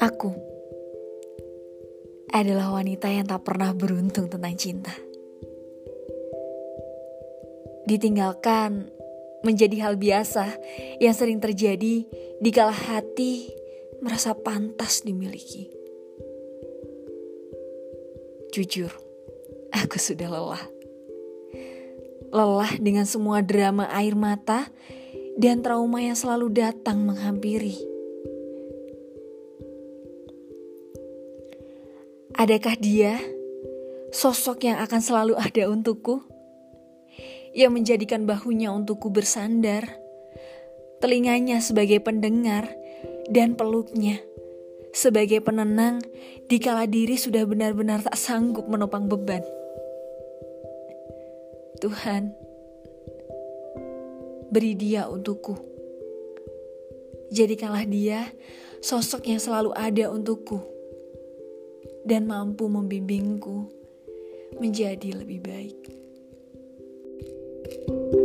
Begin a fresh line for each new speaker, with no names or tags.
Aku adalah wanita yang tak pernah beruntung tentang cinta. Ditinggalkan menjadi hal biasa yang sering terjadi di kala hati merasa pantas dimiliki. Jujur, aku sudah lelah. Lelah dengan semua drama air mata dan trauma yang selalu datang menghampiri. Adakah dia sosok yang akan selalu ada untukku? Yang menjadikan bahunya untukku bersandar, telinganya sebagai pendengar, dan peluknya sebagai penenang dikala diri sudah benar-benar tak sanggup menopang beban. Tuhan, Beri dia untukku. Jadikanlah dia sosok yang selalu ada untukku dan mampu membimbingku menjadi lebih baik. thank you